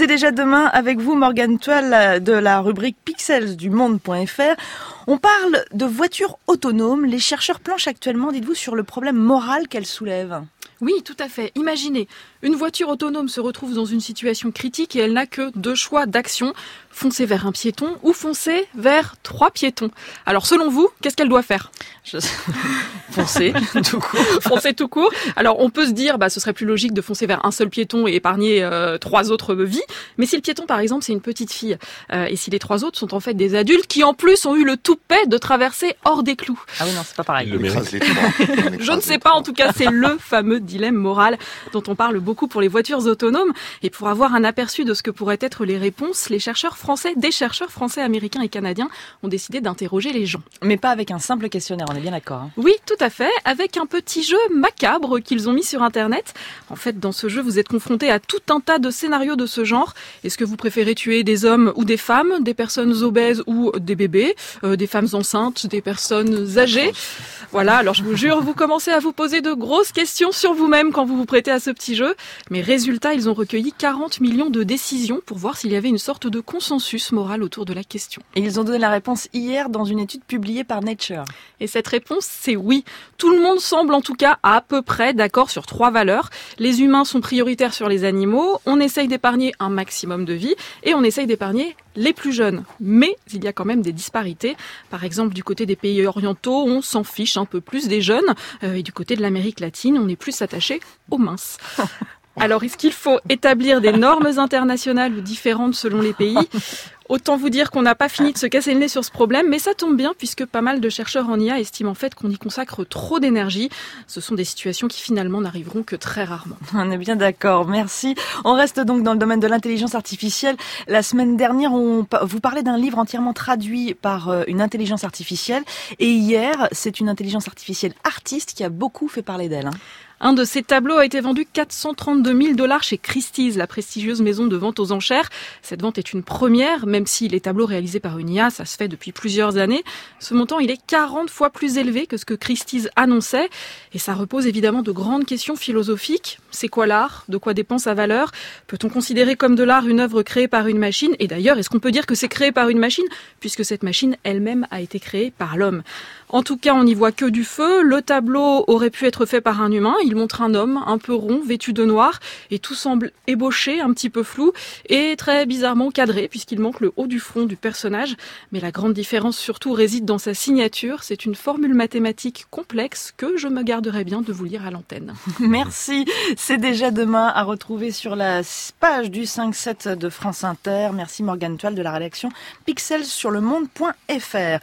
C'est déjà demain avec vous, Morgane Toile, de la rubrique Pixels du monde.fr. On parle de voitures autonomes. Les chercheurs planchent actuellement, dites-vous, sur le problème moral qu'elles soulèvent. Oui, tout à fait. Imaginez, une voiture autonome se retrouve dans une situation critique et elle n'a que deux choix d'action, foncer vers un piéton ou foncer vers trois piétons. Alors selon vous, qu'est-ce qu'elle doit faire? Je... Foncer tout court. foncer tout court. Alors on peut se dire, bah, ce serait plus logique de foncer vers un seul piéton et épargner euh, trois autres vies. Mais si le piéton, par exemple, c'est une petite fille, euh, et si les trois autres sont en fait des adultes qui en plus ont eu le toupet de traverser hors des clous. Ah oui, non, c'est pas pareil. Je ne sais pas, en tout cas, c'est le fameux dilemme moral dont on parle beaucoup pour les voitures autonomes. Et pour avoir un aperçu de ce que pourraient être les réponses, les chercheurs français, des chercheurs français, américains et canadiens ont décidé d'interroger les gens. Mais pas avec un simple questionnaire, on est bien d'accord. Hein. Oui, tout à fait, avec un petit jeu macabre qu'ils ont mis sur Internet. En fait, dans ce jeu, vous êtes confronté à tout un tas de scénarios de ce genre. Est-ce que vous préférez tuer des hommes ou des femmes, des personnes obèses ou des bébés, euh, des femmes enceintes, des personnes âgées? Voilà, alors je vous jure, vous commencez à vous poser de grosses questions sur vous-même quand vous vous prêtez à ce petit jeu. Mais résultat, ils ont recueilli 40 millions de décisions pour voir s'il y avait une sorte de consensus moral autour de la question. Et ils ont donné la réponse hier dans une étude publiée par Nature. Et cette réponse, c'est oui. Tout le monde semble en tout cas à peu près d'accord sur trois valeurs. Les humains sont prioritaires sur les animaux, on essaye d'épargner un maximum de vie et on essaye d'épargner les plus jeunes. Mais il y a quand même des disparités. Par exemple, du côté des pays orientaux, on s'en fiche un peu plus des jeunes. Euh, et du côté de l'Amérique latine, on est plus attaché aux minces. Alors, est-ce qu'il faut établir des normes internationales ou différentes selon les pays? Autant vous dire qu'on n'a pas fini de se casser le nez sur ce problème, mais ça tombe bien puisque pas mal de chercheurs en IA estiment en fait qu'on y consacre trop d'énergie. Ce sont des situations qui finalement n'arriveront que très rarement. On est bien d'accord, merci. On reste donc dans le domaine de l'intelligence artificielle. La semaine dernière, on, vous parlait d'un livre entièrement traduit par euh, une intelligence artificielle. Et hier, c'est une intelligence artificielle artiste qui a beaucoup fait parler d'elle. Hein. Un de ces tableaux a été vendu 432 000 dollars chez Christie's, la prestigieuse maison de vente aux enchères. Cette vente est une première, même si les tableaux réalisés par une IA, ça se fait depuis plusieurs années. Ce montant, il est 40 fois plus élevé que ce que Christie's annonçait. Et ça repose évidemment de grandes questions philosophiques. C'est quoi l'art? De quoi dépend sa valeur? Peut-on considérer comme de l'art une œuvre créée par une machine? Et d'ailleurs, est-ce qu'on peut dire que c'est créé par une machine Puisque cette machine elle-même a été créée par l'homme? En tout cas, on n'y voit que du feu. Le tableau aurait pu être fait par un humain. Il montre un homme un peu rond, vêtu de noir, et tout semble ébauché, un petit peu flou, et très bizarrement cadré, puisqu'il manque le haut du front du personnage. Mais la grande différence surtout réside dans sa signature. C'est une formule mathématique complexe que je me garderai bien de vous lire à l'antenne. Merci. C'est déjà demain à retrouver sur la page du 5-7 de France Inter. Merci Morgane Toile de la rédaction Pixels sur le monde.fr.